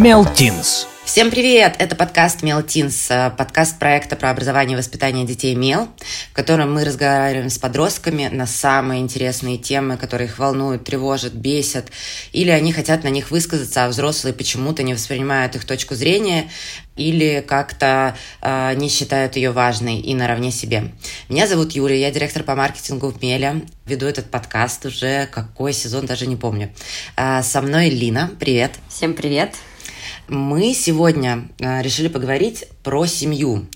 Мелтинс. Всем привет! Это подкаст Мелтинс, подкаст проекта про образование и воспитание детей Мел, в котором мы разговариваем с подростками на самые интересные темы, которые их волнуют, тревожат, бесят, или они хотят на них высказаться, а взрослые почему-то не воспринимают их точку зрения или как-то э, не считают ее важной и наравне себе. Меня зовут Юлия, я директор по маркетингу в Меля, веду этот подкаст уже какой сезон, даже не помню. Э, со мной Лина, привет. Всем привет. Мы сегодня э, решили поговорить про семью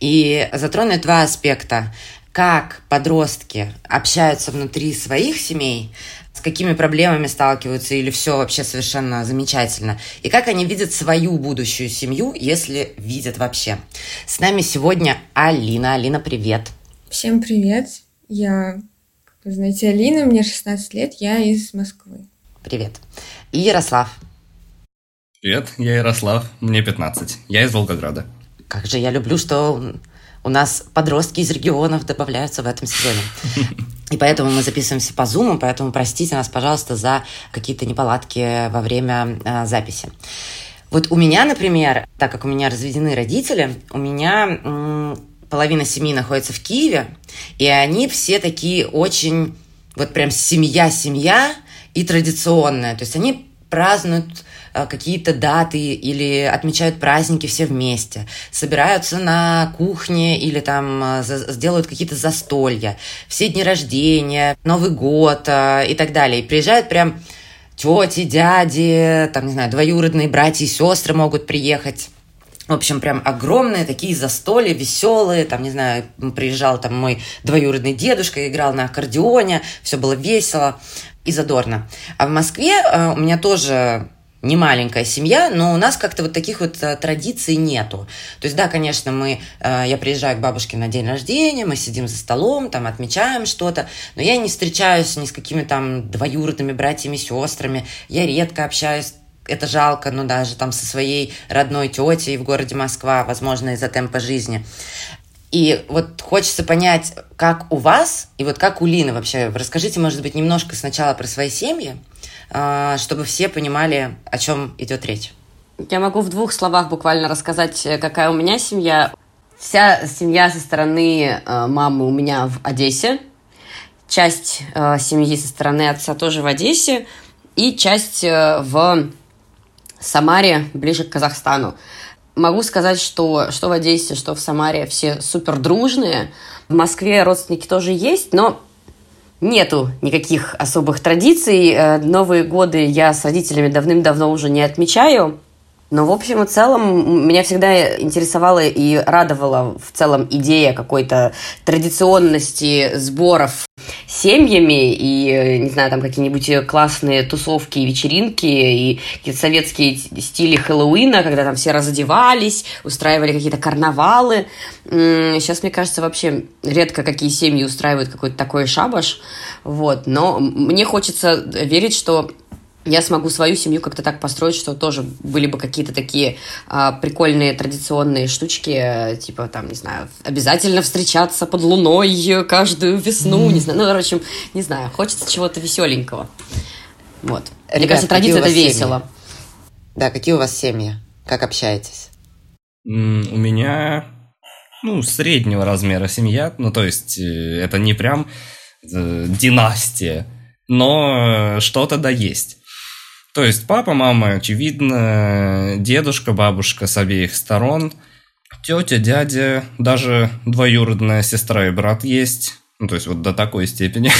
и затронуть два аспекта. Как подростки общаются внутри своих семей, с какими проблемами сталкиваются или все вообще совершенно замечательно, и как они видят свою будущую семью, если видят вообще. С нами сегодня Алина. Алина, привет. Всем привет. Я, как вы знаете, Алина, мне 16 лет, я из Москвы. Привет. И Ярослав. Привет, я Ярослав, мне 15. Я из Волгограда. Как же я люблю, что у нас подростки из регионов добавляются в этом сезоне. И поэтому мы записываемся по Zoom, поэтому простите нас, пожалуйста, за какие-то неполадки во время э, записи. Вот у меня, например, так как у меня разведены родители, у меня м, половина семьи находится в Киеве, и они все такие очень, вот прям семья-семья и традиционная. То есть они празднуют какие-то даты или отмечают праздники все вместе, собираются на кухне или там э, сделают какие-то застолья, все дни рождения, Новый год э, и так далее. И приезжают прям тети, дяди, там, не знаю, двоюродные братья и сестры могут приехать. В общем, прям огромные такие застолья, веселые. Там, не знаю, приезжал там мой двоюродный дедушка, играл на аккордеоне, все было весело и задорно. А в Москве у меня тоже не маленькая семья, но у нас как-то вот таких вот а, традиций нету. То есть, да, конечно, мы, а, я приезжаю к бабушке на день рождения, мы сидим за столом, там отмечаем что-то, но я не встречаюсь ни с какими там двоюродными братьями, сестрами, я редко общаюсь это жалко, но даже там со своей родной тетей в городе Москва, возможно, из-за темпа жизни. И вот хочется понять, как у вас, и вот как у Лины вообще. Расскажите, может быть, немножко сначала про свои семьи, чтобы все понимали, о чем идет речь. Я могу в двух словах буквально рассказать, э, какая у меня семья. Вся семья со стороны э, мамы у меня в Одессе, часть э, семьи со стороны отца тоже в Одессе, и часть в Самаре, ближе к Казахстану. Могу сказать, что что в Одессе, что в Самаре все супер дружные. В Москве родственники тоже есть, но нету никаких особых традиций. Э, Новые годы я с родителями давным-давно уже не отмечаю. Но, в общем и целом, меня всегда интересовала и радовала в целом идея какой-то традиционности сборов семьями и, не знаю, там какие-нибудь классные тусовки и вечеринки и какие-то советские стили Хэллоуина, когда там все разодевались, устраивали какие-то карнавалы. Сейчас, мне кажется, вообще редко какие семьи устраивают какой-то такой шабаш, вот, но мне хочется верить, что я смогу свою семью как-то так построить, что тоже были бы какие-то такие а, прикольные традиционные штучки, типа там, не знаю, обязательно встречаться под луной каждую весну, mm. не знаю, ну, короче, не знаю, хочется чего-то веселенького. Вот. Ребят, Мне кажется, традиция это весело. Семьи? Да, какие у вас семьи? Как общаетесь? Mm, у меня, ну, среднего размера семья, ну, то есть э, это не прям э, династия, но э, что-то да есть. То есть папа, мама, очевидно, дедушка, бабушка с обеих сторон, тетя, дядя, даже двоюродная сестра и брат есть. Ну, то есть вот до такой степени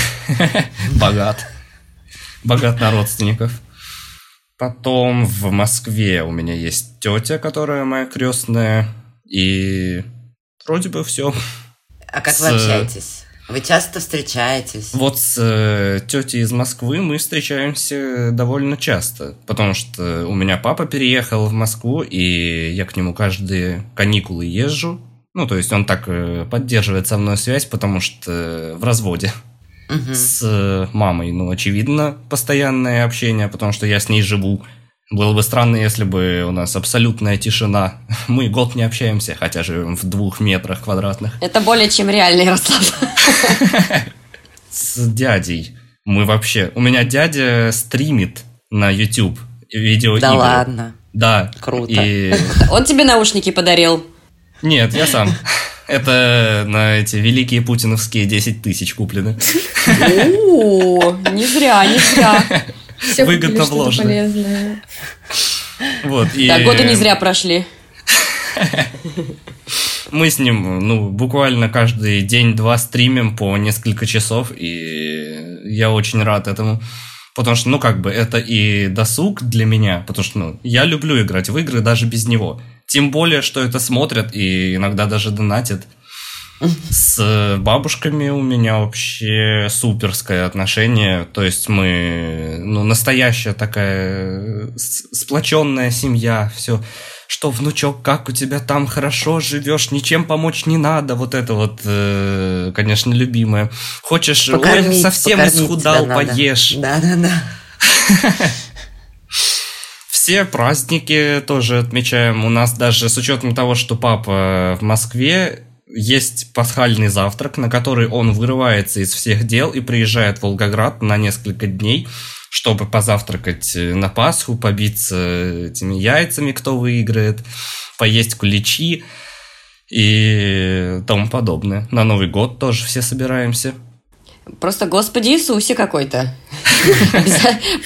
богат. Богат на родственников. Потом в Москве у меня есть тетя, которая моя крестная. И вроде бы все. А как с... вы общаетесь? Вы часто встречаетесь? Вот с э, тетей из Москвы мы встречаемся довольно часто, потому что у меня папа переехал в Москву, и я к нему каждые каникулы езжу. Ну, то есть он так э, поддерживает со мной связь, потому что в разводе. Угу. С мамой, ну, очевидно, постоянное общение, потому что я с ней живу. Было бы странно, если бы у нас абсолютная тишина. Мы год не общаемся, хотя живем в двух метрах квадратных. Это более чем реально, Ярослав. С дядей. Мы вообще... У меня дядя стримит на YouTube видеоигры. Да ладно? Да. Круто. И... Он тебе наушники подарил? Нет, я сам. Это на эти великие путиновские 10 тысяч куплены. О, не зря, не зря. Все Выгодно вложено. Вот, и Да, годы не зря прошли. Мы с ним, ну, буквально каждый день-два стримим по несколько часов, и я очень рад этому. Потому что, ну, как бы, это и досуг для меня, потому что, ну, я люблю играть в игры даже без него. Тем более, что это смотрят и иногда даже донатят. С бабушками у меня вообще суперское отношение. То есть мы, ну, настоящая такая с- сплоченная семья. Все, что, внучок, как у тебя там хорошо живешь, ничем помочь не надо. Вот это вот, э, конечно, любимое. Хочешь, ой, Покормить, совсем покормить исхудал, поешь. Да-да-да. Все праздники тоже отмечаем. У нас даже с учетом того, что папа в Москве, есть пасхальный завтрак, на который он вырывается из всех дел и приезжает в Волгоград на несколько дней, чтобы позавтракать э, на Пасху, побиться этими яйцами, кто выиграет, поесть куличи и тому подобное. На Новый год тоже все собираемся. Просто Господи Иисусе какой-то.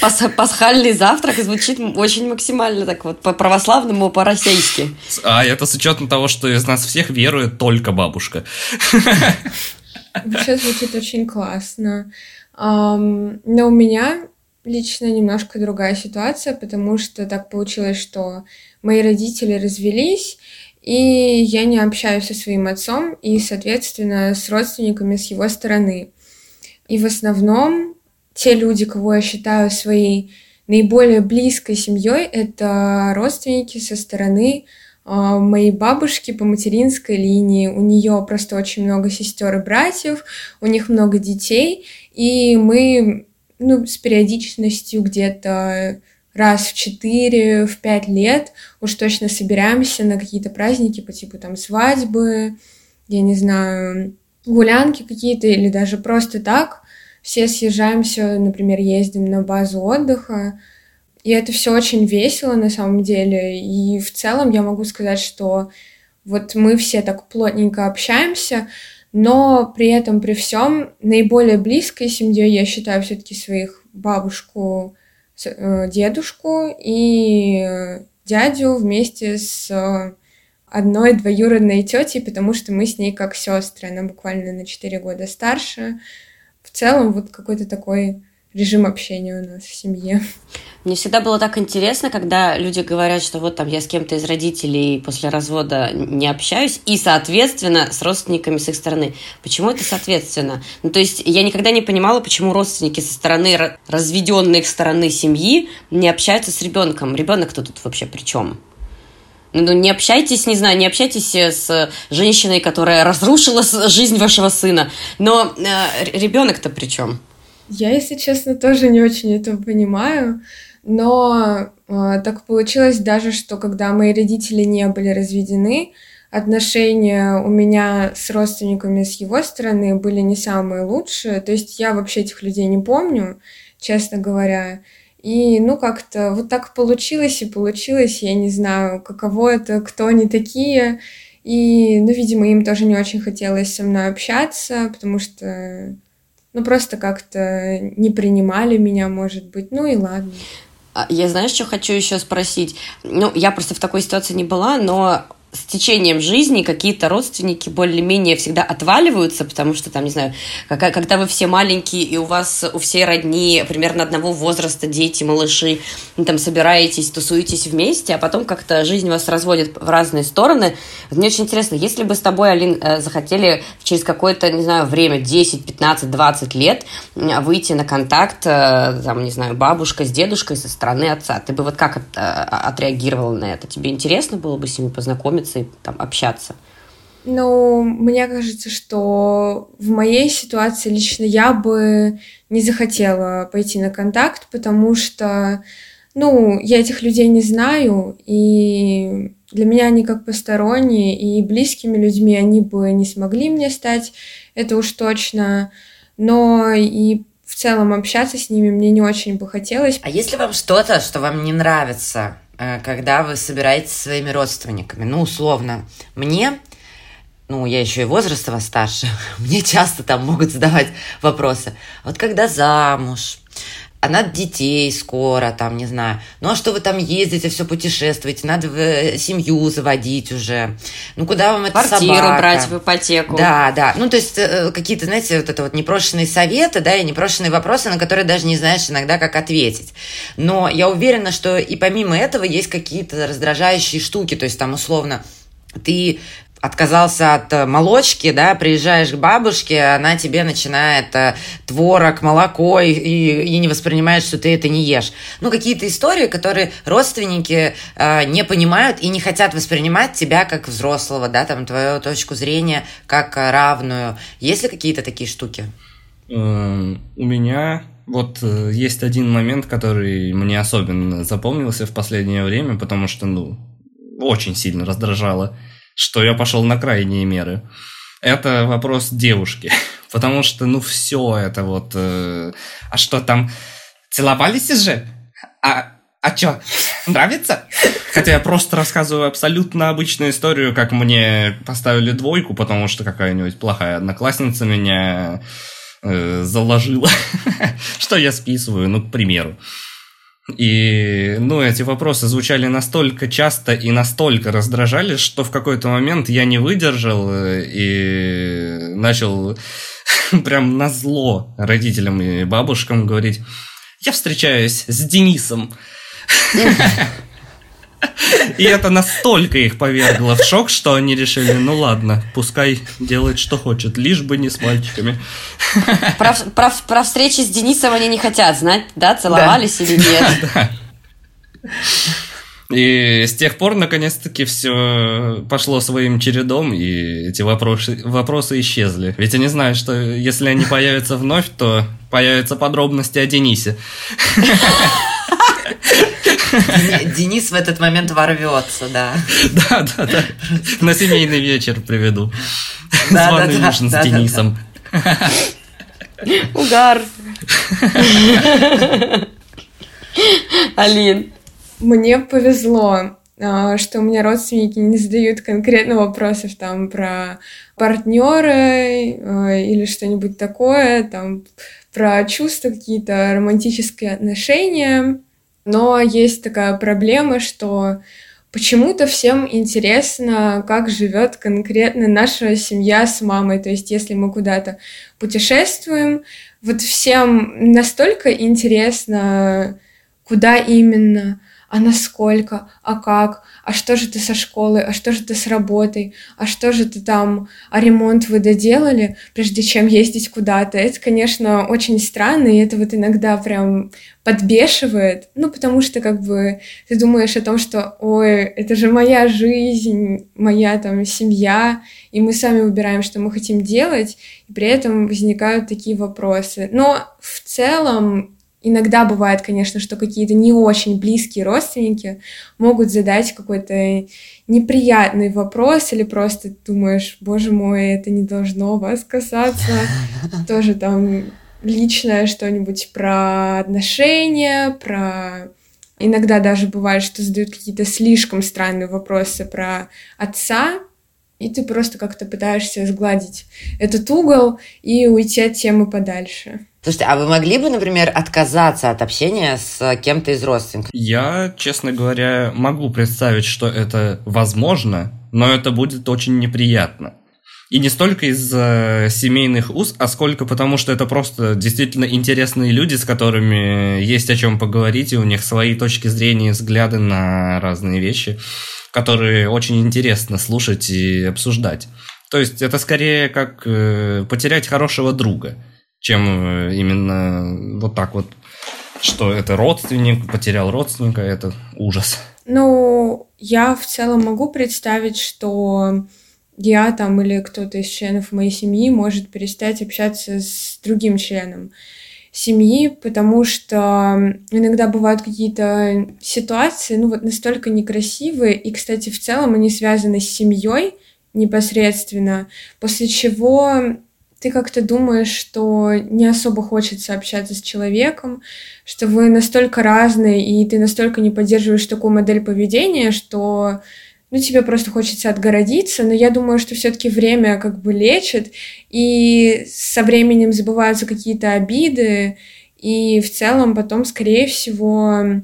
Пасхальный завтрак звучит очень максимально так вот по-православному, по-российски. А это с учетом того, что из нас всех верует только бабушка. Вообще звучит очень классно. Но у меня лично немножко другая ситуация, потому что так получилось, что мои родители развелись, и я не общаюсь со своим отцом и, соответственно, с родственниками с его стороны. И в основном те люди, кого я считаю своей наиболее близкой семьей, это родственники со стороны а, моей бабушки по материнской линии. У нее просто очень много сестер и братьев, у них много детей, и мы ну, с периодичностью где-то раз в 4, в 5 лет уж точно собираемся на какие-то праздники по типу там свадьбы, я не знаю, гулянки какие-то или даже просто так. Все съезжаемся, например, ездим на базу отдыха, и это все очень весело на самом деле. И в целом я могу сказать, что вот мы все так плотненько общаемся, но при этом, при всем, наиболее близкой семьей я считаю все-таки своих бабушку, э, дедушку и э, дядю вместе с э, одной двоюродной тетей, потому что мы с ней как сестры, она буквально на 4 года старше. В целом вот какой-то такой режим общения у нас в семье. Мне всегда было так интересно, когда люди говорят, что вот там я с кем-то из родителей после развода не общаюсь, и, соответственно, с родственниками с их стороны. Почему это соответственно? Ну, то есть я никогда не понимала, почему родственники со стороны ра- разведенной их стороны семьи не общаются с ребенком. Ребенок-то тут вообще при чем? Ну, не общайтесь, не знаю, не общайтесь э, с женщиной, которая разрушила жизнь вашего сына. Но э, ребенок-то при чем? Я, если честно, тоже не очень этого понимаю, но э, так получилось даже, что когда мои родители не были разведены, отношения у меня с родственниками с его стороны были не самые лучшие. То есть я вообще этих людей не помню, честно говоря. И, ну, как-то вот так получилось и получилось. Я не знаю, каково это, кто они такие. И, ну, видимо, им тоже не очень хотелось со мной общаться, потому что ну, просто как-то не принимали меня, может быть. Ну и ладно. А, Я знаешь, что хочу еще спросить? Ну, я просто в такой ситуации не была, но с течением жизни какие-то родственники более-менее всегда отваливаются, потому что там, не знаю, когда вы все маленькие, и у вас у всей родни примерно одного возраста дети, малыши, там собираетесь, тусуетесь вместе, а потом как-то жизнь вас разводит в разные стороны. Мне очень интересно, если бы с тобой, Алин, э, захотели через какое-то, не знаю, время, 10, 15, 20 лет выйти на контакт, э, там, не знаю, бабушка с дедушкой со стороны отца, ты бы вот как э, отреагировала на это? Тебе интересно было бы с ними познакомиться и там общаться? Ну, мне кажется, что в моей ситуации лично я бы не захотела пойти на контакт, потому что, ну, я этих людей не знаю, и для меня они как посторонние, и близкими людьми они бы не смогли мне стать, это уж точно. Но и в целом общаться с ними мне не очень бы хотелось. А если вам что-то, что вам не нравится когда вы собираетесь со своими родственниками. Ну, условно, мне ну, я еще и возраста вас старше, мне часто там могут задавать вопросы. Вот когда замуж, а надо детей скоро, там, не знаю. Ну, а что вы там ездите, все путешествуете, надо э, семью заводить уже. Ну, куда вам это Квартиру собака? брать в ипотеку. Да, да. Ну, то есть, э, какие-то, знаете, вот это вот непрошенные советы, да, и непрошенные вопросы, на которые даже не знаешь иногда, как ответить. Но я уверена, что и помимо этого есть какие-то раздражающие штуки, то есть, там, условно, ты отказался от э, молочки, да, приезжаешь к бабушке, она тебе начинает э, творог, молоко и, и, не воспринимает, что ты это не ешь. Ну, какие-то истории, которые родственники э, не понимают и не хотят воспринимать тебя как взрослого, да, там, твою точку зрения как равную. Есть ли какие-то такие штуки? Эм, у меня вот э, есть один момент, который мне особенно запомнился в последнее время, потому что, ну, очень сильно раздражало что я пошел на крайние меры. Это вопрос девушки. Потому что, ну, все это вот... Э, а что там? Целовались же? А, а что, нравится? Хотя я просто рассказываю абсолютно обычную историю, как мне поставили двойку, потому что какая-нибудь плохая одноклассница меня э, заложила, что я списываю, ну, к примеру. И, ну, эти вопросы звучали настолько часто и настолько раздражали, что в какой-то момент я не выдержал э, и начал прям на зло родителям и бабушкам говорить, я встречаюсь с Денисом. И это настолько их повергло в шок, что они решили, ну ладно, пускай делает, что хочет, лишь бы не с мальчиками. Про, про, про встречи с Денисом они не хотят знать, да, целовались да. или нет. И с тех пор, наконец-таки, все пошло своим чередом, и эти вопросы, вопросы исчезли. Ведь они знают, что если они появятся вновь, то появятся подробности о Денисе. Денис в этот момент ворвется, да. Да, да, да. На семейный вечер приведу. Званый ужин с Денисом. Угар. Алин. Мне повезло, а, что у меня родственники не задают конкретно вопросов там про партнера а, или что-нибудь такое, там про чувства какие-то, романтические отношения. Но есть такая проблема, что почему-то всем интересно, как живет конкретно наша семья с мамой. То есть, если мы куда-то путешествуем, вот всем настолько интересно, куда именно, а насколько, а как, а что же ты со школы, а что же ты с работой, а что же ты там, а ремонт вы доделали, прежде чем ездить куда-то. Это, конечно, очень странно, и это вот иногда прям подбешивает, ну, потому что как бы ты думаешь о том, что, ой, это же моя жизнь, моя там семья, и мы сами выбираем, что мы хотим делать, и при этом возникают такие вопросы. Но в целом Иногда бывает, конечно, что какие-то не очень близкие родственники могут задать какой-то неприятный вопрос или просто думаешь, боже мой, это не должно вас касаться. Тоже там личное что-нибудь про отношения, про... Иногда даже бывает, что задают какие-то слишком странные вопросы про отца, и ты просто как-то пытаешься сгладить этот угол и уйти от темы подальше. Слушайте, а вы могли бы, например, отказаться от общения с кем-то из родственников? Я, честно говоря, могу представить, что это возможно, но это будет очень неприятно. И не столько из-за семейных уз, а сколько потому, что это просто действительно интересные люди, с которыми есть о чем поговорить, и у них свои точки зрения взгляды на разные вещи, которые очень интересно слушать и обсуждать. То есть это скорее как э, потерять хорошего друга – чем э, именно вот так вот, что это родственник, потерял родственника, это ужас. Ну, я в целом могу представить, что я там или кто-то из членов моей семьи может перестать общаться с другим членом семьи, потому что иногда бывают какие-то ситуации, ну вот настолько некрасивые, и, кстати, в целом они связаны с семьей непосредственно, после чего ты как-то думаешь, что не особо хочется общаться с человеком, что вы настолько разные, и ты настолько не поддерживаешь такую модель поведения, что ну, тебе просто хочется отгородиться, но я думаю, что все-таки время как бы лечит, и со временем забываются какие-то обиды, и в целом потом, скорее всего, э,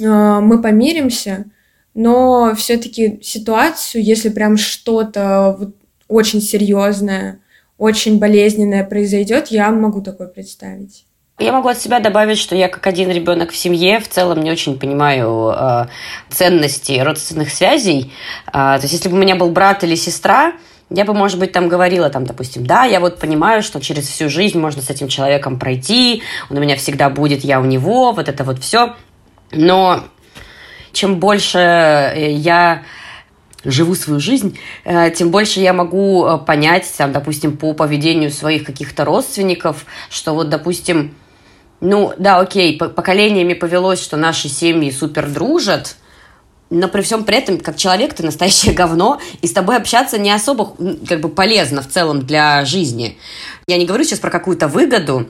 мы помиримся, но все-таки ситуацию, если прям что-то вот очень серьезное, очень болезненное произойдет, я могу такое представить. Я могу от себя добавить, что я как один ребенок в семье в целом не очень понимаю э, ценности родственных связей. Э, то есть, если бы у меня был брат или сестра, я бы, может быть, там говорила, там, допустим, да, я вот понимаю, что через всю жизнь можно с этим человеком пройти, он у меня всегда будет, я у него, вот это вот все. Но чем больше э, я живу свою жизнь, э, тем больше я могу э, понять, там, допустим, по поведению своих каких-то родственников, что вот, допустим, ну, да, окей, поколениями повелось, что наши семьи супер дружат, но при всем при этом, как человек, ты настоящее говно, и с тобой общаться не особо как бы полезно в целом для жизни. Я не говорю сейчас про какую-то выгоду,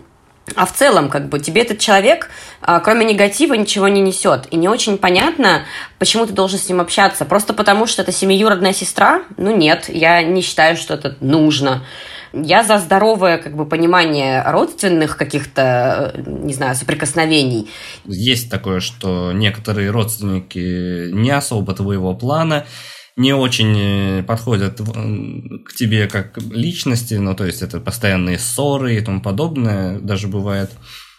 а в целом, как бы, тебе этот человек, а, кроме негатива, ничего не несет. И не очень понятно, почему ты должен с ним общаться. Просто потому, что это семиюродная сестра? Ну, нет, я не считаю, что это нужно. Я за здоровое как бы, понимание родственных каких-то, не знаю, соприкосновений. Есть такое, что некоторые родственники не особо твоего плана, не очень э, подходят к тебе как личности, ну, то есть это постоянные ссоры и тому подобное даже бывает.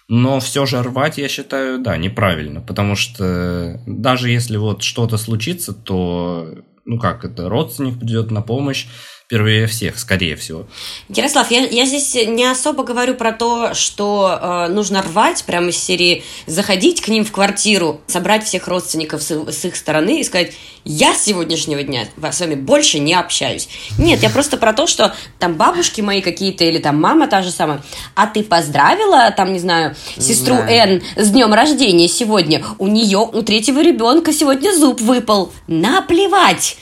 Но все же рвать, я считаю, да, неправильно, потому что даже если вот что-то случится, то, ну как, это родственник придет на помощь, впервые всех, скорее всего. Ярослав, я, я здесь не особо говорю про то, что э, нужно рвать прямо из серии, заходить к ним в квартиру, собрать всех родственников с, с их стороны и сказать, я с сегодняшнего дня с вами больше не общаюсь. Нет, я просто про то, что там бабушки мои какие-то или там мама та же самая, а ты поздравила там, не знаю, сестру да. Н с днем рождения сегодня, у нее, у третьего ребенка сегодня зуб выпал. Наплевать!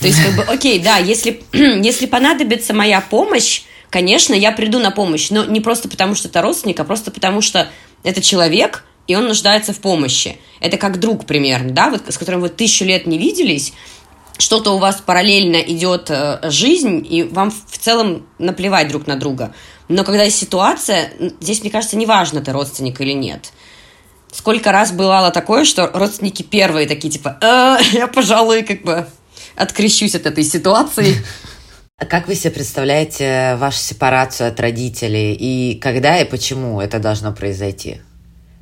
То есть, как бы, окей, да, если, если понадобится моя помощь, конечно, я приду на помощь, но не просто потому, что это родственник, а просто потому, что это человек, и он нуждается в помощи. Это как друг примерно, да, вот, с которым вы тысячу лет не виделись, что-то у вас параллельно идет э, жизнь, и вам в целом наплевать друг на друга. Но когда есть ситуация, здесь, мне кажется, неважно, ты родственник или нет. Сколько раз бывало такое, что родственники первые такие, типа, э, я, пожалуй, как бы открещусь от этой ситуации. А как вы себе представляете вашу сепарацию от родителей и когда и почему это должно произойти?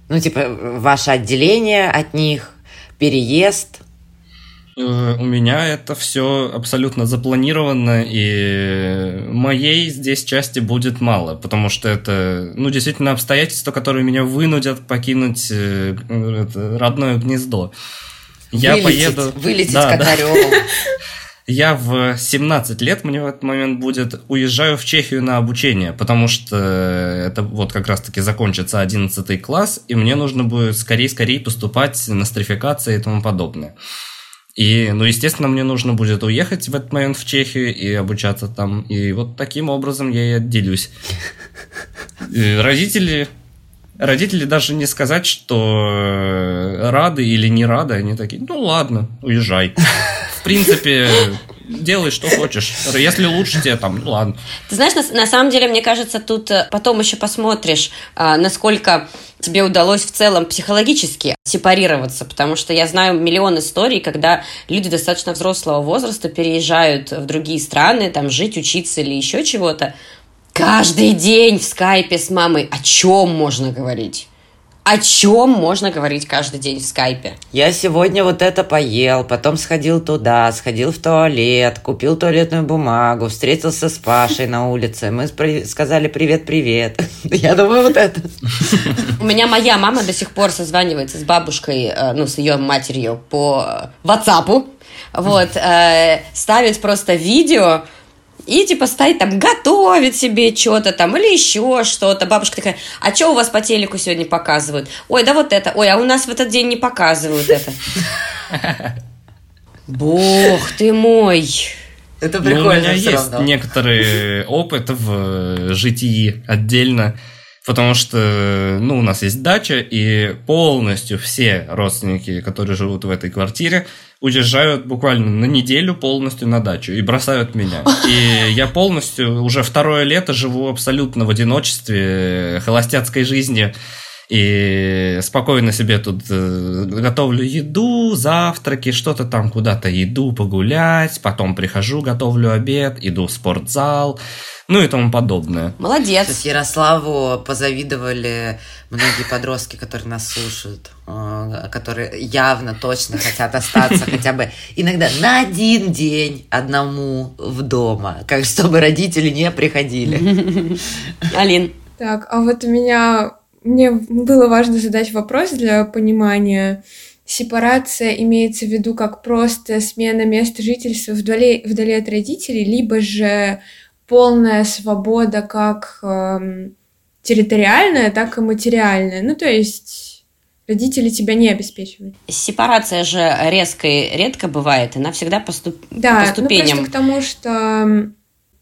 Ну, типа, ваше отделение от них, переезд? Э, у меня это все абсолютно запланировано, и моей здесь части будет мало, потому что это, ну, действительно обстоятельства, которые меня вынудят покинуть э, родное гнездо. Я вылететь, поеду... Вылететь да, как орел. Я в 17 лет, мне в этот момент будет, уезжаю в Чехию на обучение, потому что это вот как раз-таки закончится 11 класс, и мне нужно будет скорее-скорее поступать на стрификации и тому подобное. И, ну, естественно, мне нужно будет уехать в этот момент в Чехию и обучаться там. И вот таким образом я и отделюсь. И родители Родители даже не сказать, что э, рады или не рады, они такие, ну ладно, уезжай. В принципе, делай, что хочешь. Если лучше тебе там, ну ладно. Ты знаешь, на, на самом деле, мне кажется, тут э, потом еще посмотришь, а, насколько тебе удалось в целом психологически сепарироваться, потому что я знаю миллион историй, когда люди достаточно взрослого возраста переезжают в другие страны, там жить, учиться или еще чего-то, Каждый день в скайпе с мамой. О чем можно говорить? О чем можно говорить каждый день в скайпе? Я сегодня вот это поел, потом сходил туда, сходил в туалет, купил туалетную бумагу, встретился с Пашей на улице. Мы сказали привет-привет. Я думаю, вот это. У меня моя мама до сих пор созванивается с бабушкой, э, ну, с ее матерью по WhatsApp. Вот, э, ставит просто видео, и типа стоит там, готовит себе что-то там или еще что-то. Бабушка такая, а что у вас по телеку сегодня показывают? Ой, да вот это. Ой, а у нас в этот день не показывают это. Бог ты мой. Это прикольно. Ну, у меня есть равно. некоторый опыт в житии отдельно, потому что, ну, у нас есть дача, и полностью все родственники, которые живут в этой квартире, уезжают буквально на неделю полностью на дачу и бросают меня. И я полностью уже второе лето живу абсолютно в одиночестве, холостяцкой жизни, и спокойно себе тут э, готовлю еду, завтраки, что-то там куда-то иду погулять, потом прихожу, готовлю обед, иду в спортзал, ну и тому подобное. Молодец. Сейчас Ярославу позавидовали многие подростки, которые нас слушают, э, которые явно точно хотят остаться хотя бы иногда на один день одному в дома, как чтобы родители не приходили. Алин. Так, а вот у меня мне было важно задать вопрос для понимания. Сепарация имеется в виду как просто смена места жительства вдали, вдали от родителей, либо же полная свобода как э, территориальная, так и материальная. Ну, то есть родители тебя не обеспечивают. Сепарация же резко и редко бывает, она всегда по, ступ... да, по ступеням. Да, ну просто к тому, что,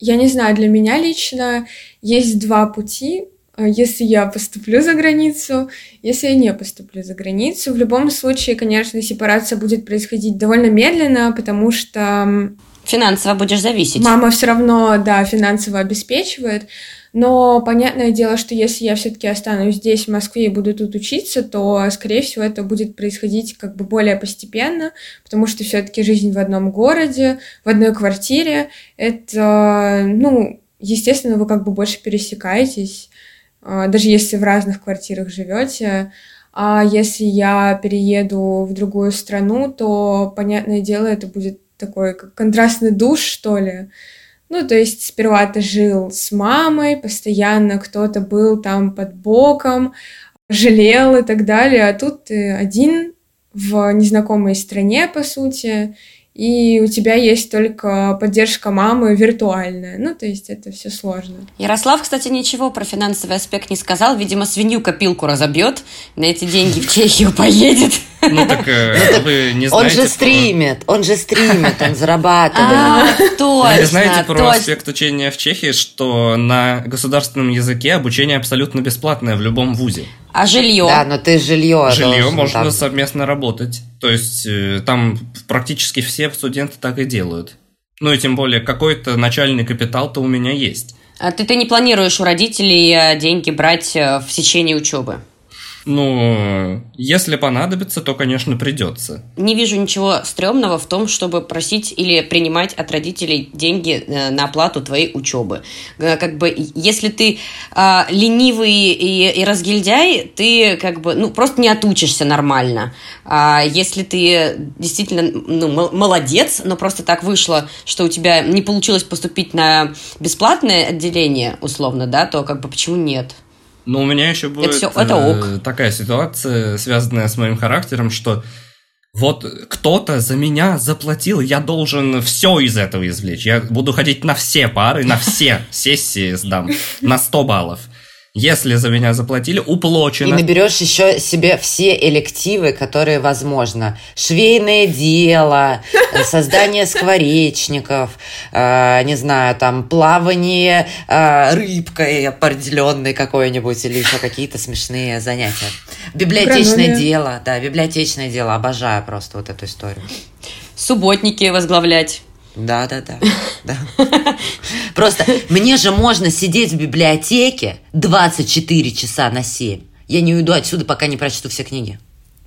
я не знаю, для меня лично есть два пути если я поступлю за границу, если я не поступлю за границу. В любом случае, конечно, сепарация будет происходить довольно медленно, потому что... Финансово будешь зависеть. Мама все равно, да, финансово обеспечивает. Но понятное дело, что если я все-таки останусь здесь, в Москве, и буду тут учиться, то, скорее всего, это будет происходить как бы более постепенно, потому что все-таки жизнь в одном городе, в одной квартире, это, ну, естественно, вы как бы больше пересекаетесь, а, даже если в разных квартирах живете. А если я перееду в другую страну, то, понятное дело, это будет такой как контрастный душ, что ли. Ну, то есть сперва ты жил с мамой, постоянно кто-то был там под боком, жалел и так далее, а тут ты один в незнакомой стране, по сути, и у тебя есть только поддержка мамы виртуальная. Ну, то есть это все сложно. Ярослав, кстати, ничего про финансовый аспект не сказал. Видимо, свинью копилку разобьет, на эти деньги в Чехию поедет. Ну так э, вы не знаете... Он же стримит, он же стримит, он зарабатывает. А, точно, Вы знаете про аспект учения в Чехии, что на государственном языке обучение абсолютно бесплатное в любом вузе. А жилье? Да, но ты жилье. Жилье можно совместно работать. То есть э, там практически все студенты так и делают. Ну и тем более какой-то начальный капитал-то у меня есть. А ты, ты не планируешь у родителей э, деньги брать в течение учебы? Ну, если понадобится, то, конечно, придется. Не вижу ничего стрёмного в том, чтобы просить или принимать от родителей деньги э, на оплату твоей учебы. Э, как бы, если ты э, ленивый и, и разгильдяй, ты как бы, ну, просто не отучишься нормально. А если ты действительно, ну, молодец, но просто так вышло, что у тебя не получилось поступить на бесплатное отделение, условно, да, то как бы почему нет? Но у меня еще будет это все, это ок. Э, такая ситуация, связанная с моим характером, что вот кто-то за меня заплатил, я должен все из этого извлечь. Я буду ходить на все пары, на все сессии сдам, на 100 баллов. Если за меня заплатили, уплочено. И наберешь еще себе все элективы, которые возможно. Швейное дело, создание скворечников, э, не знаю, там, плавание э, рыбкой определенной какой-нибудь или еще какие-то смешные занятия. Библиотечное дело, да, библиотечное дело. Обожаю просто вот эту историю. Субботники возглавлять. Да, да, да. да. Просто мне же можно сидеть в библиотеке 24 часа на 7. Я не уйду отсюда, пока не прочту все книги.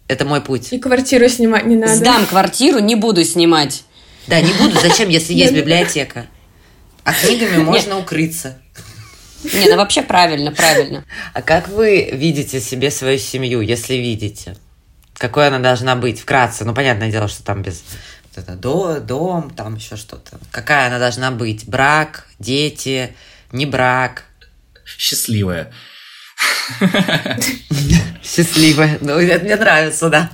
Это мой путь. И квартиру снимать не надо. Сдам квартиру, не буду снимать. Да, не буду. Зачем, если есть библиотека? А книгами можно укрыться. Не, ну вообще правильно, правильно. А как вы видите себе свою семью, если видите? Какой она должна быть? Вкратце. Ну, понятное дело, что там без это до, дом, там еще что-то. Какая она должна быть? Брак, дети, не брак. Счастливая. Счастливая. Ну, это мне нравится, да.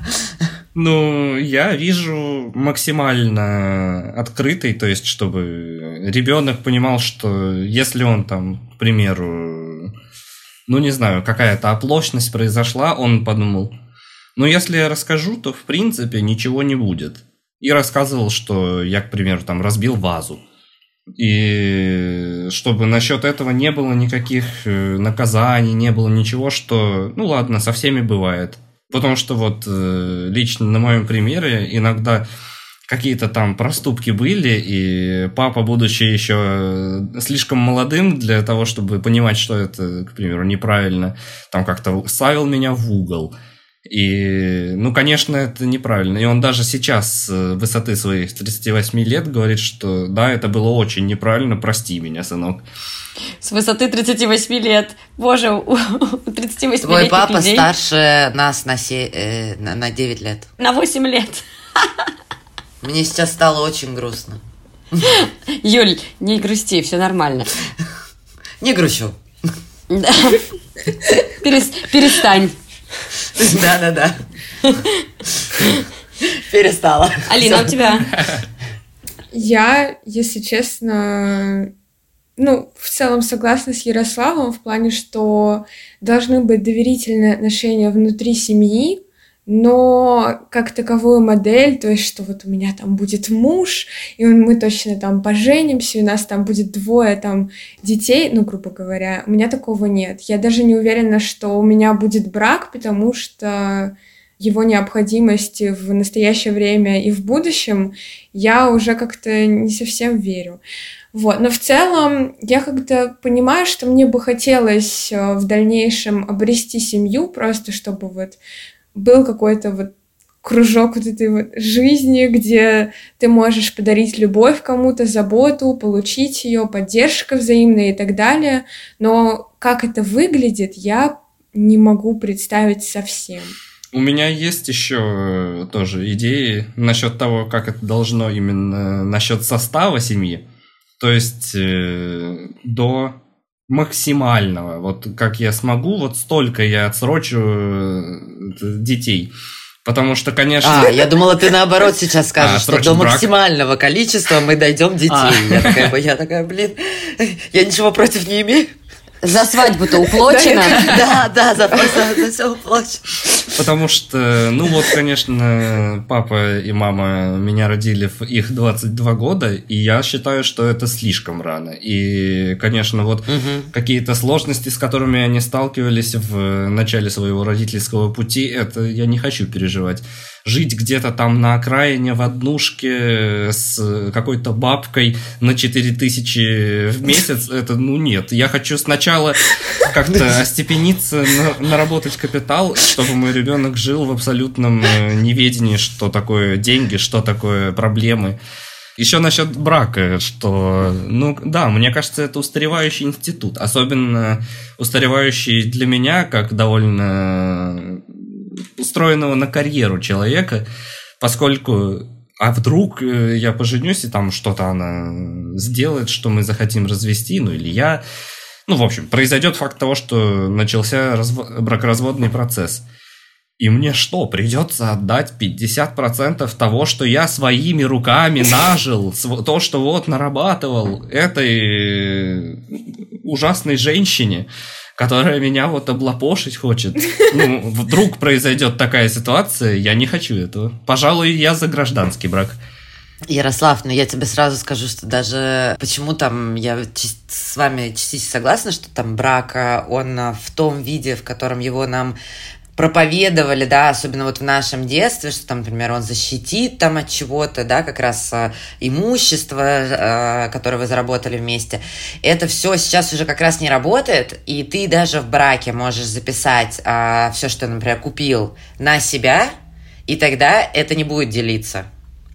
Ну, я вижу максимально открытый, то есть, чтобы ребенок понимал, что если он там, к примеру, ну, не знаю, какая-то оплошность произошла, он подумал, ну, если я расскажу, то, в принципе, ничего не будет и рассказывал, что я, к примеру, там разбил вазу. И чтобы насчет этого не было никаких э, наказаний, не было ничего, что, ну ладно, со всеми бывает. Потому что вот э, лично на моем примере иногда какие-то там проступки были, и папа, будучи еще слишком молодым для того, чтобы понимать, что это, к примеру, неправильно, там как-то ставил меня в угол. И, ну, конечно, это неправильно. И он даже сейчас с высоты своих 38 лет говорит, что да, это было очень неправильно, прости меня, сынок. С высоты 38 лет. Боже, у 38 Твой папа людей... старше нас на, се... э, на, на 9 лет. На 8 лет. Мне сейчас стало очень грустно. Юль, не грусти, все нормально. Не грущу. Перестань. Да-да-да. Перестала. Алина, у тебя? Я, если честно, ну, в целом согласна с Ярославом в плане, что должны быть доверительные отношения внутри семьи, но как таковую модель, то есть, что вот у меня там будет муж, и мы точно там поженимся, и у нас там будет двое там детей, ну, грубо говоря, у меня такого нет. Я даже не уверена, что у меня будет брак, потому что его необходимости в настоящее время и в будущем я уже как-то не совсем верю. Вот. Но в целом я как-то понимаю, что мне бы хотелось э, в дальнейшем обрести семью, просто чтобы вот был какой-то вот кружок вот этой вот жизни, где ты можешь подарить любовь кому-то, заботу, получить ее, поддержка взаимная и так далее. Но как это выглядит, я не могу представить совсем. У меня есть еще э, тоже идеи насчет того, как это должно именно насчет состава семьи. То есть э, до максимального. Вот как я смогу, вот столько я отсрочу э, детей. Потому что, конечно... А, я думала, ты наоборот сейчас скажешь, а, что до брак. максимального количества мы дойдем детей. А. Я, такая, я такая, блин, я ничего против не имею. За свадьбу-то уплочено. Да, да, за, все уплочено. Потому что, ну вот, конечно, папа и мама меня родили в их 22 года, и я считаю, что это слишком рано. И, конечно, вот угу. какие-то сложности, с которыми они сталкивались в начале своего родительского пути, это я не хочу переживать жить где-то там на окраине в однушке с какой-то бабкой на 4000 в месяц, это, ну, нет. Я хочу сначала как-то остепениться, наработать капитал, чтобы мой ребенок жил в абсолютном э, неведении, что такое деньги, что такое проблемы. Еще насчет брака, что, ну да, мне кажется, это устаревающий институт, особенно устаревающий для меня, как довольно устроенного на карьеру человека, поскольку а вдруг э, я поженюсь, и там что-то она сделает, что мы захотим развести, ну или я. Ну, в общем, произойдет факт того, что начался разв... бракоразводный процесс. И мне что, придется отдать 50% того, что я своими руками нажил, то, что вот нарабатывал этой ужасной женщине? Которая меня вот облапошить хочет. Ну, вдруг произойдет такая ситуация, я не хочу этого. Пожалуй, я за гражданский брак. Ярослав, ну я тебе сразу скажу, что даже почему там я с вами частично согласна, что там брак, он в том виде, в котором его нам проповедовали, да, особенно вот в нашем детстве, что там, например, он защитит там от чего-то, да, как раз а, имущество, а, которое вы заработали вместе. Это все сейчас уже как раз не работает, и ты даже в браке можешь записать а, все, что, например, купил на себя, и тогда это не будет делиться.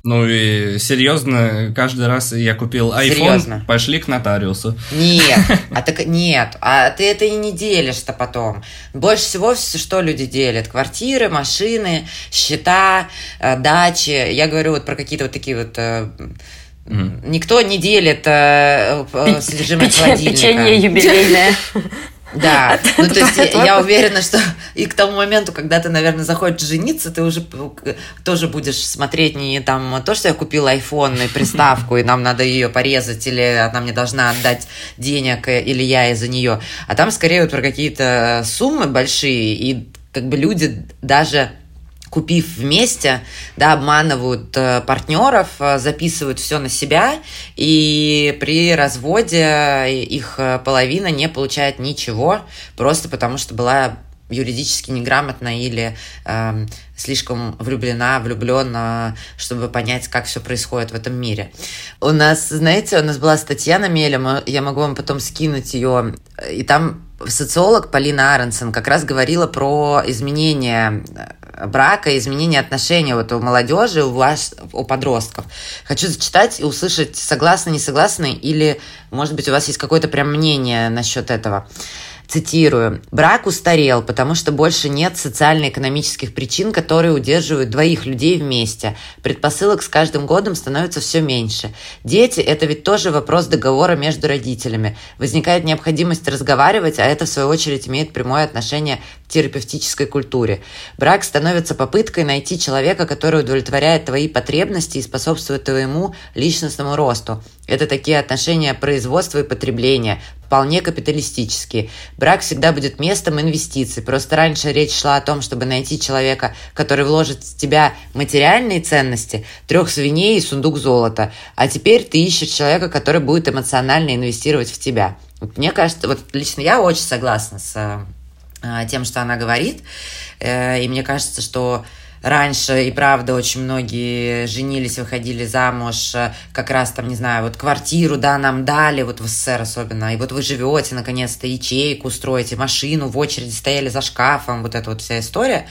Ну и серьезно, каждый раз я купил iPhone, серьезно? пошли к нотариусу. Нет, а так нет, а ты это и не делишь-то потом. Больше всего что люди делят? Квартиры, машины, счета, э, дачи. Я говорю вот про какие-то вот такие вот Mm. Никто не делит э, содержимое холодильника. Печенье юбилейное. Да, ну то есть я уверена, что и к тому моменту, когда ты, наверное, захочешь жениться, ты уже тоже будешь смотреть не там то, что я купила iPhone и приставку, и нам надо ее порезать, или она мне должна отдать денег, или я из-за нее, а там скорее вот про какие-то суммы большие, и как бы люди даже купив вместе, да, обманывают э, партнеров, э, записывают все на себя, и при разводе их э, половина не получает ничего, просто потому что была юридически неграмотна или э, слишком влюблена, влюблена, чтобы понять, как все происходит в этом мире. У нас, знаете, у нас была статья на Меле, я могу вам потом скинуть ее, и там социолог Полина Аренсон как раз говорила про изменение э, брака, изменение отношений вот у молодежи, у, вас, у подростков. Хочу зачитать и услышать, согласны, не согласны, или, может быть, у вас есть какое-то прям мнение насчет этого. Цитирую. «Брак устарел, потому что больше нет социально-экономических причин, которые удерживают двоих людей вместе. Предпосылок с каждым годом становится все меньше. Дети – это ведь тоже вопрос договора между родителями. Возникает необходимость разговаривать, а это, в свою очередь, имеет прямое отношение к терапевтической культуре. Брак становится попыткой найти человека, который удовлетворяет твои потребности и способствует твоему личностному росту. Это такие отношения производства и потребления, вполне капиталистические. Брак всегда будет местом инвестиций. Просто раньше речь шла о том, чтобы найти человека, который вложит в тебя материальные ценности, трех свиней и сундук золота. А теперь ты ищешь человека, который будет эмоционально инвестировать в тебя. Вот мне кажется, вот лично я очень согласна с э, тем, что она говорит. Э, и мне кажется, что раньше и правда очень многие женились, выходили замуж, э, как раз там, не знаю, вот квартиру, да, нам дали, вот в СССР особенно, и вот вы живете, наконец-то, ячейку строите, машину, в очереди стояли за шкафом, вот эта вот вся история,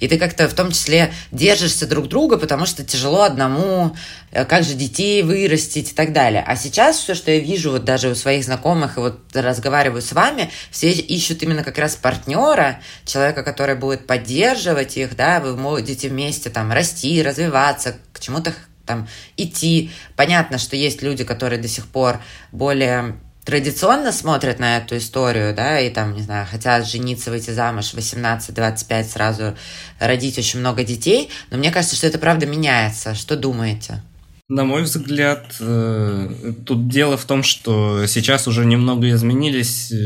и ты как-то в том числе держишься друг друга, потому что тяжело одному, как же детей вырастить и так далее. А сейчас все, что я вижу вот даже у своих знакомых, и вот разговариваю с вами, все ищут именно как раз партнера, человека, который будет поддерживать их, да, вы будете вместе там расти, развиваться, к чему-то там идти. Понятно, что есть люди, которые до сих пор более традиционно смотрят на эту историю, да, и там, не знаю, хотят жениться, выйти замуж 18-25, сразу родить очень много детей, но мне кажется, что это правда меняется. Что думаете? На мой взгляд, э, тут дело в том, что сейчас уже немного изменились э,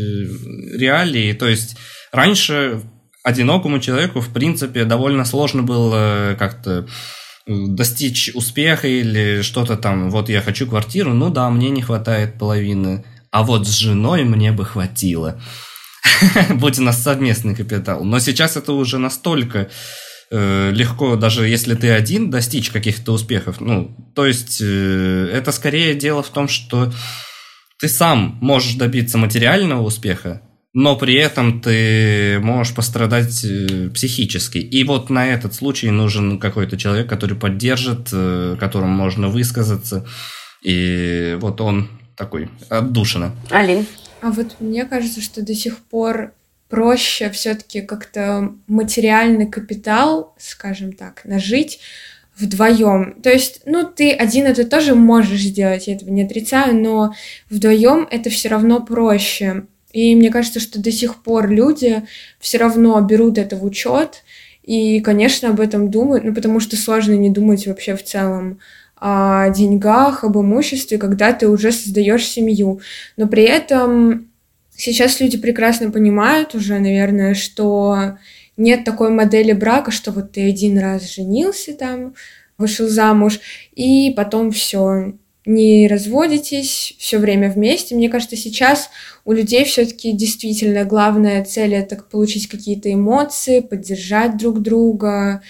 реалии, то есть раньше одинокому человеку, в принципе, довольно сложно было как-то достичь успеха или что-то там, вот я хочу квартиру, ну да, мне не хватает половины, а вот с женой мне бы хватило. Будь у нас совместный капитал. Но сейчас это уже настолько э, легко, даже если ты один, достичь каких-то успехов. Ну, то есть э, это скорее дело в том, что ты сам можешь добиться материального успеха, но при этом ты можешь пострадать э, психически. И вот на этот случай нужен какой-то человек, который поддержит, которому можно высказаться. И вот он такой отдушина. Алин? А вот мне кажется, что до сих пор проще все-таки как-то материальный капитал, скажем так, нажить вдвоем. То есть, ну, ты один это тоже можешь сделать, я этого не отрицаю, но вдвоем это все равно проще. И мне кажется, что до сих пор люди все равно берут это в учет и, конечно, об этом думают, ну, потому что сложно не думать вообще в целом о деньгах, об имуществе, когда ты уже создаешь семью. Но при этом сейчас люди прекрасно понимают уже, наверное, что нет такой модели брака, что вот ты один раз женился там, вышел замуж, и потом все, не разводитесь, все время вместе. Мне кажется, сейчас у людей все-таки действительно главная цель это получить какие-то эмоции, поддержать друг друга,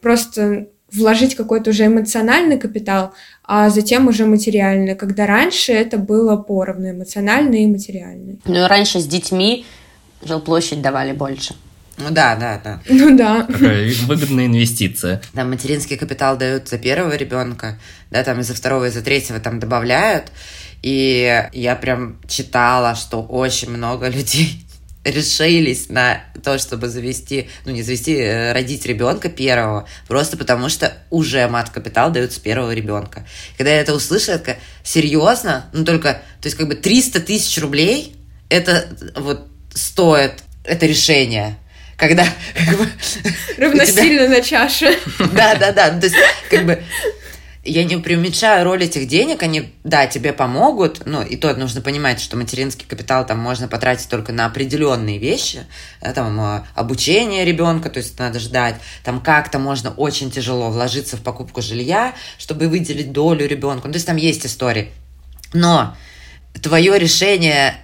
просто вложить какой-то уже эмоциональный капитал, а затем уже материальный, когда раньше это было поровну, эмоциональный и материальный. Ну, раньше с детьми жилплощадь давали больше. Ну да, да, да. Ну да. Такая выгодная инвестиция. Там материнский капитал дают за первого ребенка, да, там и за второго, и за третьего там добавляют. И я прям читала, что очень много людей решились на то, чтобы завести, ну не завести, э, родить ребенка первого, просто потому что уже мат-капитал дают с первого ребенка. Когда я это услышала, я такая, серьезно? Ну только, то есть как бы 300 тысяч рублей, это вот стоит это решение когда как бы, равносильно тебя... на чаше. Да, да, да. Ну, то есть, как бы я не преуменьшаю роль этих денег, они, да, тебе помогут, но и то нужно понимать, что материнский капитал там можно потратить только на определенные вещи, да, там э, обучение ребенка, то есть надо ждать, там как-то можно очень тяжело вложиться в покупку жилья, чтобы выделить долю ребенку, ну, то есть там есть истории. Но твое решение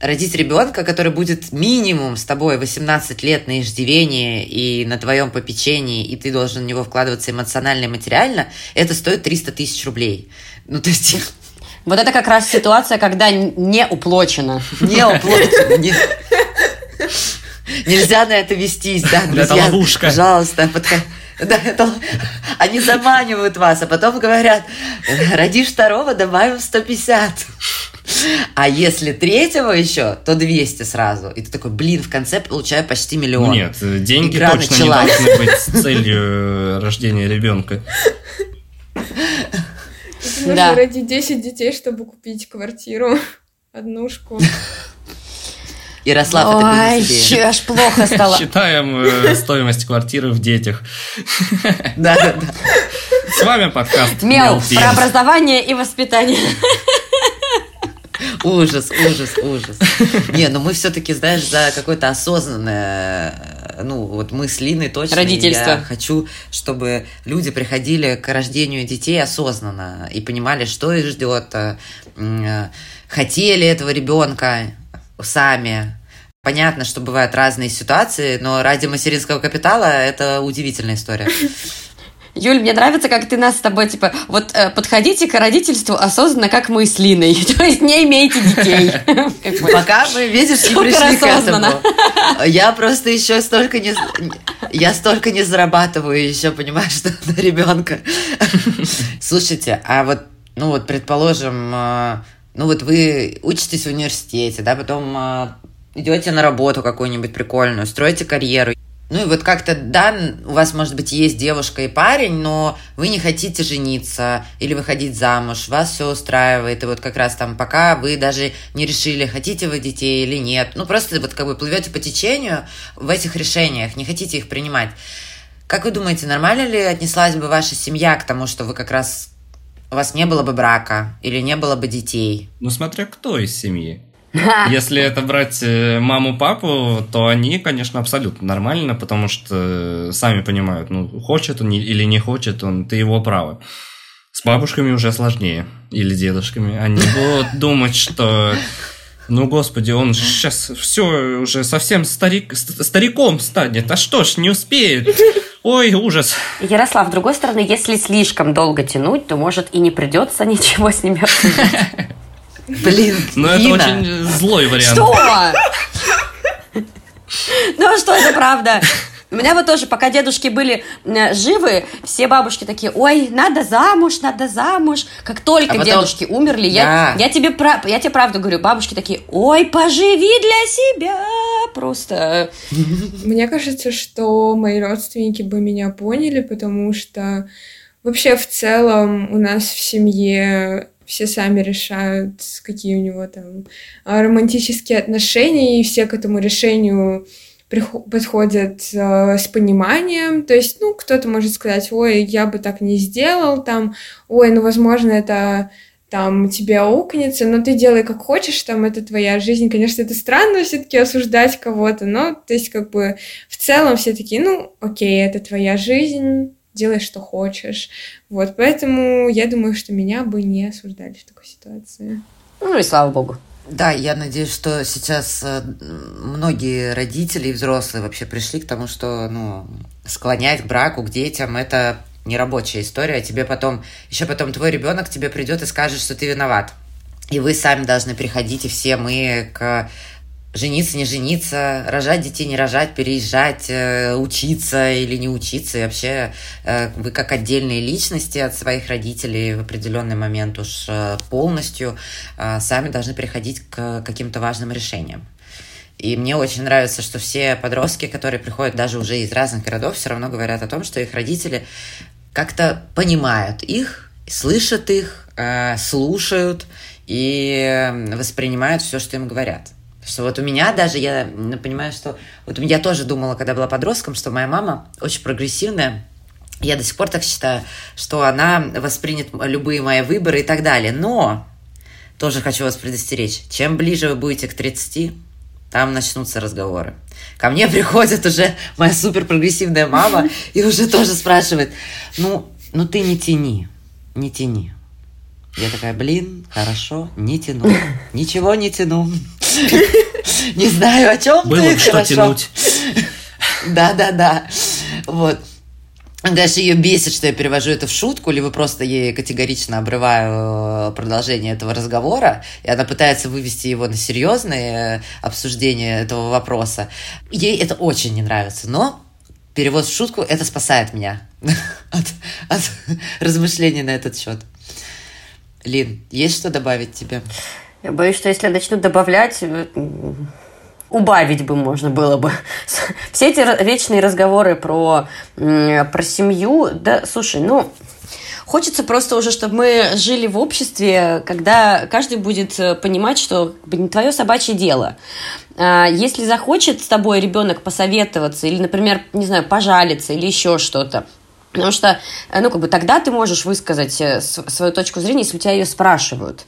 родить ребенка, который будет минимум с тобой 18 лет на иждивении и на твоем попечении, и ты должен в него вкладываться эмоционально и материально, это стоит 300 тысяч рублей. Ну, то есть... Вот это как раз ситуация, когда не уплочено. Не уплочено. Не... Нельзя на это вестись, да, друзья. Это ловушка. Пожалуйста, подходи. Да, это... Они заманивают вас, а потом говорят, родишь второго, добавим 150. А если третьего еще, то 200 сразу. И ты такой, блин, в конце получаю почти миллион. Ну нет, деньги Игра точно началась. не должны быть целью э, рождения ребенка. Нужно да. родить 10 детей, чтобы купить квартиру, однушку. Ярослав, Ой, это себе. аж плохо стало. Считаем э, стоимость квартиры в детях. Да, да, да. С вами подкаст Мел, про образование и воспитание. Ужас, ужас, ужас. Не, ну мы все-таки, знаешь, за какое-то осознанное, ну вот мы с Линой точно. Родительство. Я хочу, чтобы люди приходили к рождению детей осознанно и понимали, что их ждет, э, хотели этого ребенка сами. Понятно, что бывают разные ситуации, но ради материнского капитала это удивительная история. Юль, мне нравится, как ты нас с тобой, типа, вот э, подходите к родительству осознанно, как мы с Линой. То есть не имейте детей. Пока мы, видишь, не пришли к этому. Я просто еще столько не... Я столько не зарабатываю еще, понимаешь, что на ребенка. Слушайте, а вот, ну вот, предположим, э, ну вот вы учитесь в университете, да, потом э, идете на работу какую-нибудь прикольную, строите карьеру. Ну и вот как-то, да, у вас, может быть, есть девушка и парень, но вы не хотите жениться или выходить замуж, вас все устраивает, и вот как раз там пока вы даже не решили, хотите вы детей или нет, ну просто вот как бы плывете по течению в этих решениях, не хотите их принимать. Как вы думаете, нормально ли отнеслась бы ваша семья к тому, что вы как раз у вас не было бы брака или не было бы детей? Ну, смотря кто из семьи. Если это брать э, маму, папу, то они, конечно, абсолютно нормально, потому что сами понимают, ну, хочет он или не хочет он, ты его право. С бабушками уже сложнее, или дедушками. Они будут думать, что ну, господи, он сейчас все уже совсем старик, стариком станет. А что ж, не успеет. Ой, ужас. Ярослав, с другой стороны, если слишком долго тянуть, то, может, и не придется ничего с ними обсуждать. Блин, Ну, это очень злой вариант. Что? Ну, что это правда? У меня вот тоже, пока дедушки были э, живы, все бабушки такие, ой, надо замуж, надо замуж. Как только а потом... дедушки умерли, да. я, я, тебе, я тебе правду говорю, бабушки такие, ой, поживи для себя. Просто... Мне кажется, что мои родственники бы меня поняли, потому что вообще в целом у нас в семье все сами решают, какие у него там а, романтические отношения, и все к этому решению подходят э, с пониманием, то есть, ну, кто-то может сказать, ой, я бы так не сделал, там, ой, ну, возможно, это там тебе аукнется, но ты делай как хочешь, там это твоя жизнь. Конечно, это странно все-таки осуждать кого-то, но то есть как бы в целом все такие, ну, окей, это твоя жизнь, делай, что хочешь. Вот, поэтому я думаю, что меня бы не осуждали в такой ситуации. Ну и слава богу. Да, я надеюсь, что сейчас э, многие родители и взрослые вообще пришли к тому, что ну, склонять к браку, к детям это не рабочая история, а тебе потом, еще потом твой ребенок тебе придет и скажет, что ты виноват. И вы сами должны приходить, и все мы к жениться, не жениться, рожать детей, не рожать, переезжать, э, учиться или не учиться. И вообще э, вы как отдельные личности от своих родителей в определенный момент уж э, полностью сами должны приходить к каким-то важным решениям. И мне очень нравится, что все подростки, которые приходят даже уже из разных городов, все равно говорят о том, что их родители как-то понимают их, слышат их, слушают и воспринимают все, что им говорят. Что вот у меня даже, я понимаю, что... Вот я тоже думала, когда была подростком, что моя мама очень прогрессивная, Я до сих пор так считаю, что она воспринят любые мои выборы и так далее. Но тоже хочу вас предостеречь. Чем ближе вы будете к 30, там начнутся разговоры. Ко мне приходит уже моя супер прогрессивная мама и уже тоже спрашивает, ну, ну ты не тяни, не тяни. Я такая, блин, хорошо, не тяну. Ничего не тяну. Не знаю, о чем Было ты, что хорошо. тянуть. Да-да-да. Вот. Конечно, ее бесит, что я перевожу это в шутку, либо просто ей категорично обрываю э, продолжение этого разговора, и она пытается вывести его на серьезное э, обсуждение этого вопроса. Ей это очень не нравится, но перевод в шутку это спасает меня от, от размышлений на этот счет. Лин, есть что добавить тебе? Я боюсь, что если начнут добавлять, э, убавить бы можно было бы. Все эти вечные разговоры про, про семью, да, слушай, ну, Хочется просто уже, чтобы мы жили в обществе, когда каждый будет э, понимать, что не твое собачье дело. А, Если захочет с тобой ребенок посоветоваться или, например, не знаю, пожалиться или еще что-то, Потому что, э, ну, как бы тогда ты можешь высказать э, свою точку зрения, если у тебя ее спрашивают.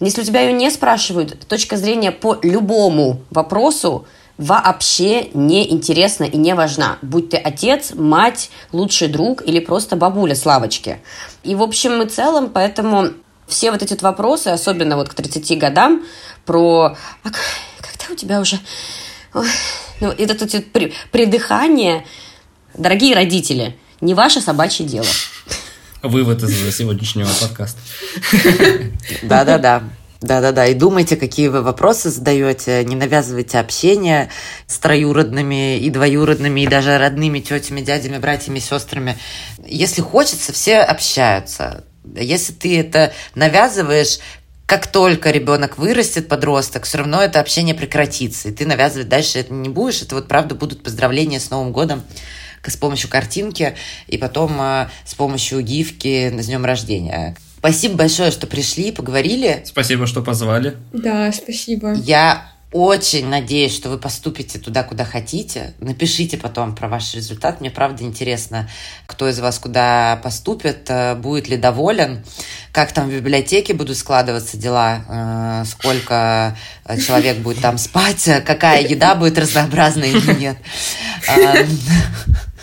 Если у тебя ее не спрашивают, точка зрения по любому вопросу вообще не интересна и не важна. Будь ты отец, мать, лучший друг или просто бабуля с лавочки. И в общем и целом, поэтому все вот эти вот вопросы, особенно вот к 30 годам, про «А когда у тебя уже... Ой», ну, это при- придыхание, дорогие родители, не ваше собачье дело. Вывод из сегодняшнего подкаста. Да-да-да. Да-да-да, и думайте, какие вы вопросы задаете, не навязывайте общение с троюродными и двоюродными, и даже родными тетями, дядями, братьями, сестрами. Если хочется, все общаются. Если ты это навязываешь, как только ребенок вырастет, подросток, все равно это общение прекратится, и ты навязывать дальше это не будешь. Это вот правда будут поздравления с Новым годом с помощью картинки и потом э, с помощью гифки с днем рождения. Спасибо большое, что пришли, поговорили. Спасибо, что позвали. Да, спасибо. Я очень надеюсь, что вы поступите туда, куда хотите. Напишите потом про ваш результат. Мне правда интересно, кто из вас куда поступит, э, будет ли доволен, как там в библиотеке будут складываться дела, э, сколько э, человек будет там спать, какая еда будет разнообразной или нет.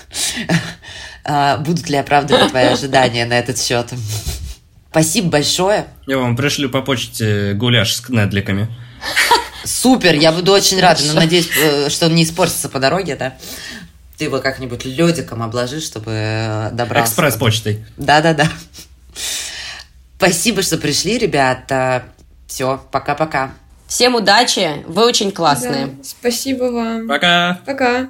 А, Будут ли оправдывать твои ожидания на этот счет? Спасибо большое. Я вам пришлю по почте гуляш с кнедликами. Супер, я буду очень рада, но надеюсь, э, что он не испортится по дороге, да? Ты его как-нибудь ледиком обложи, чтобы э, добрался. Экспресс-почтой. Да-да-да. Спасибо, что пришли, ребята. Все, пока-пока. Всем удачи, вы очень классные. Да, спасибо вам. Пока! Пока.